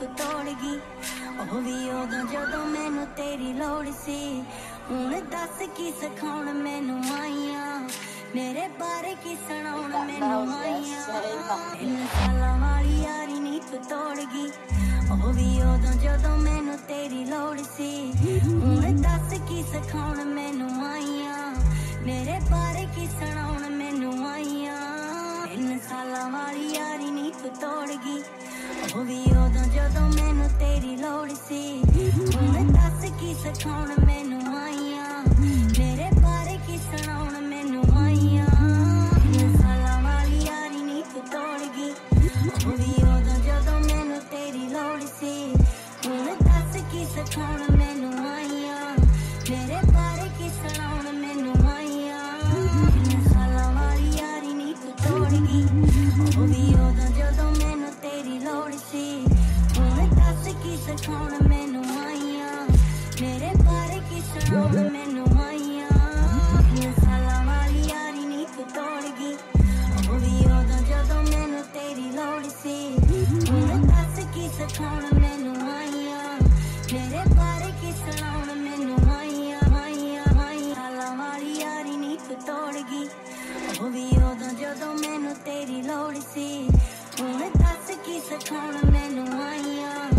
ਤੂੰ ਤੋੜ ਗਈ। ਉਹ ਵੀ ਉਦੋਂ ਜਦੋਂ ਮੈਨੂੰ ਤੇਰੀ ਲੋੜ ਸੀ। ਹੁਣ ਦੱਸ ਕੀ ਸਿਖਾਉਣ ਮੈਨੂੰ ਆਈਆਂ ਮੇਰੇ ਬਾਰੇ ਕੀ ਸੁਣਾਉਣ ਮੈਨੂੰ ਆਈਆਂ ਸਾਲਾਂ ਵਾਲੀ ਯਾਰੀ ਨਹੀਂ ਤੂੰ ਤੋੜ ਗਈ। ਉਹ ਵੀ ਉਦੋਂ ਜਦੋਂ ਮੈਨੂੰ ਤੇਰੀ ਲੋੜ ਸੀ। ਹੁਣ ਦੱਸ ਕੀ ਸਿਖਾਉਣ ਮੈਨੂੰ ਆਈਆਂ ਮੇਰੇ ਬਾਰੇ ਕੀ ਸੁਣਾਉਣ ਮੈਨੂੰ ਆਈਆਂ ਸਾਲਾਂ ਵਾਲੀ ਯਾਰੀ ਨਹੀਂ ਤੂੰ ਤੋੜ ਗਈ। ਉਹ ਵੀ ਉਦੋਂ ਜਦੋਂ ਮੈਨੂੰ ਤੇਰੀ ਲੋੜ ਸੀ ਹੁਣ ਦੱਸ ਕੀ ਸਿਖਾਉਣ ਮੈਨੂੰ ਆਈਆਂ ਮੇਰੇ ਬਾਰੇ ਕੀ ਸੁਣਾਉਣ ਮੈਨੂੰ ਆਈਆਂ ਇਨ ਸਾਲਾਂ ਵਾਲੀ ਯਾਰੀ ਨਹੀਂ ਤੂੰ ਤੋੜ ਗਈ ਉਹ ਵੀ ਉਦੋਂ ਜਦੋਂ ਮੈਨੂੰ ਤੇਰੀ ਲੋੜ ਸੀ ਹੁਣ ਦੱਸ ਕੀ ਸਿਖਾਉਣ ਮੈਨੂੰ ਆਈਆਂ ਮੇਰੇ ਬਾਰੇ ਕੀ ਸੁਣਾਉਣ ਮੈਨੂੰ ਆਈਆਂ ਇਨ ਸਾਲਾਂ ਵਾਲੀ ਯਾਰੀ ਨਹੀਂ ਤੂੰ ਤੋੜ ਗਈ ਉਹ ਦੱਸ ਕੀ ਸਿਖਾਉਣ ਮੈਨੂੰ ਆਈਆਂ ਮੇਰੇ ਬਾਰੇ ਕੀ ਸੁਣਾਉਣ ਮੈਨੂੰ ਆਈਆਂ ਆਈਆਂ ਆਈਆਂ ਸਾਲਾਂ ਵਾਲੀ ਯਾਰੀ ਨਹੀਂ ਤੂੰ ਤੋੜ ਗਈ ਉਹ ਵੀ ਉਦੋਂ ਜਦੋਂ ਮੈਨੂੰ ਤੇਰੀ ਲੋੜ ਸੀ ਹੁਣ ਦੱਸ ਕੀ ਸਿਖਾਉਣ ਮੈਨੂੰ ਆਈਆਂ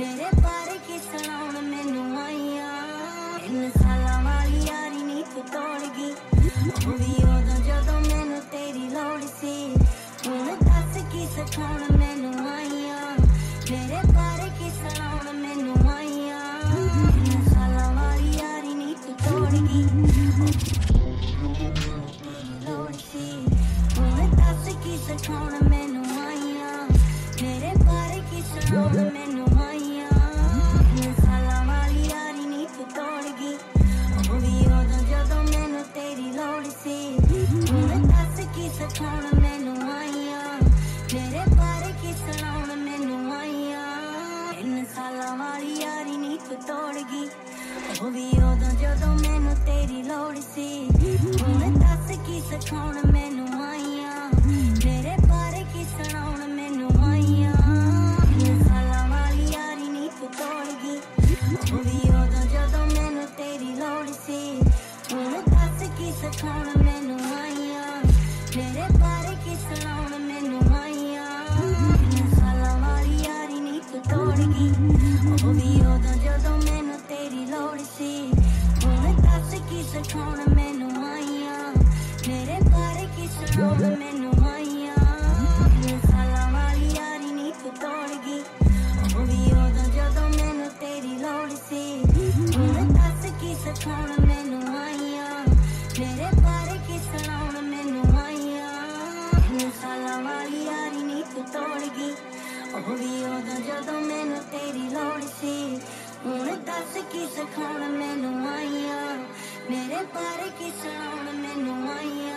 ਮੇਰੇ ਬਾਰੇ ਕੀ ਸੁਣਾਉਣ ਮੈਨੂੰ ਆਈਆਂ ਇਨ ਸਾਲਾਂ ਵਾਲੀ ਯਾਰੀ ਨਹੀਂ ਤੂੰ ਤੋੜ ਗਈ ਉਹ ਵੀ ਉਦੋਂ ਜਦੋਂ ਮੈਨੂੰ ਤੇਰੀ ਲੋੜ ਸੀ ਹੁਣ ਦੱਸ ਕੀ ਸਿਖਾਉਣ ਦੱਸ ਕੀ ਸਿਖਾਉਣ ਮੈਨੂੰ ਆਈਆਂ ਮੇਰੇ ਬਾਰੇ ਕੀ ਸੁਣਾਉਣ ਮੈਨੂੰ ਆਈਆਂ ਇਨ ਸਾਲਾਂ ਵਾਲੀ ਯਾਰੀ ਨਹੀਂ ਤੂੰ ਤੋੜ ਗਈ ਉਹ ਵੀ ਉਦੋਂ ਜਦੋਂ ਮੈਨੂੰ ਤੇਰੀ ਲੋੜ ਸੀ ਹੁਣ ਦੱਸ ਕੀ ਸਿਖਾਉਣ ਮੈਨੂੰ ਆਈਆਂ ਮੇਰੇ ਬਾਰੇ ਕੀ ਸੁਣਾਉਣ ਮੈਨੂੰ ਆਈਆਂ ਇਨ ਸਾਲਾਂ ਵਾਲੀ ਯਾਰੀ ਨਹੀਂ ਤੂੰ ਤੋੜ ਗਈ ਉਹ ਵੀ ਉਦੋਂ ਜਦੋਂ ਮੈਨੂੰ ਤੇਰੀ ਲੋੜ ਸੀ ਹੁਣ ਦੱਸ ਕੀ ਸਿਖਾਉਣ ਬਾਰੇ ਸੁਣਾਉਣ ਮੈਨੂੰ ਆਈਆਂ ਇਨ ਸਾਲਾਂ ਵਾਲੀ ਯਾਰੀ ਨਹੀਂ ਤੂੰ ਤੋੜ ਗਈ। ਉਹ ਵੀ ਉਦੋਂ ਜਦੋਂ ਮੈਨੂੰ ਤੇਰੀ ਲੋੜ ਸੀ। ਹੁਣ ਦੱਸ ਕੀ ਸਿਖਾਉਣ ਮੈਨੂੰ ਆਈਆਂ ਮੇਰੇ ਬਾਰੇ ਕੀ ਉਹ ਵੀ ਉਦੋਂ ਜਦੋਂ ਮੈਨੂੰ ਤੇਰੀ ਲੋੜ ਸੀ, ਹੁਣ ਦੱਸ ਕੀ ਸਿਖਾਉਣ ਮੈਨੂੰ ਆਈਆਂ? ਮੇਰੇ ਬਾਰੇ ਕੀ ਸੁਣਾਉਣ ਮੈਨੂੰ ਆਈਆਂ?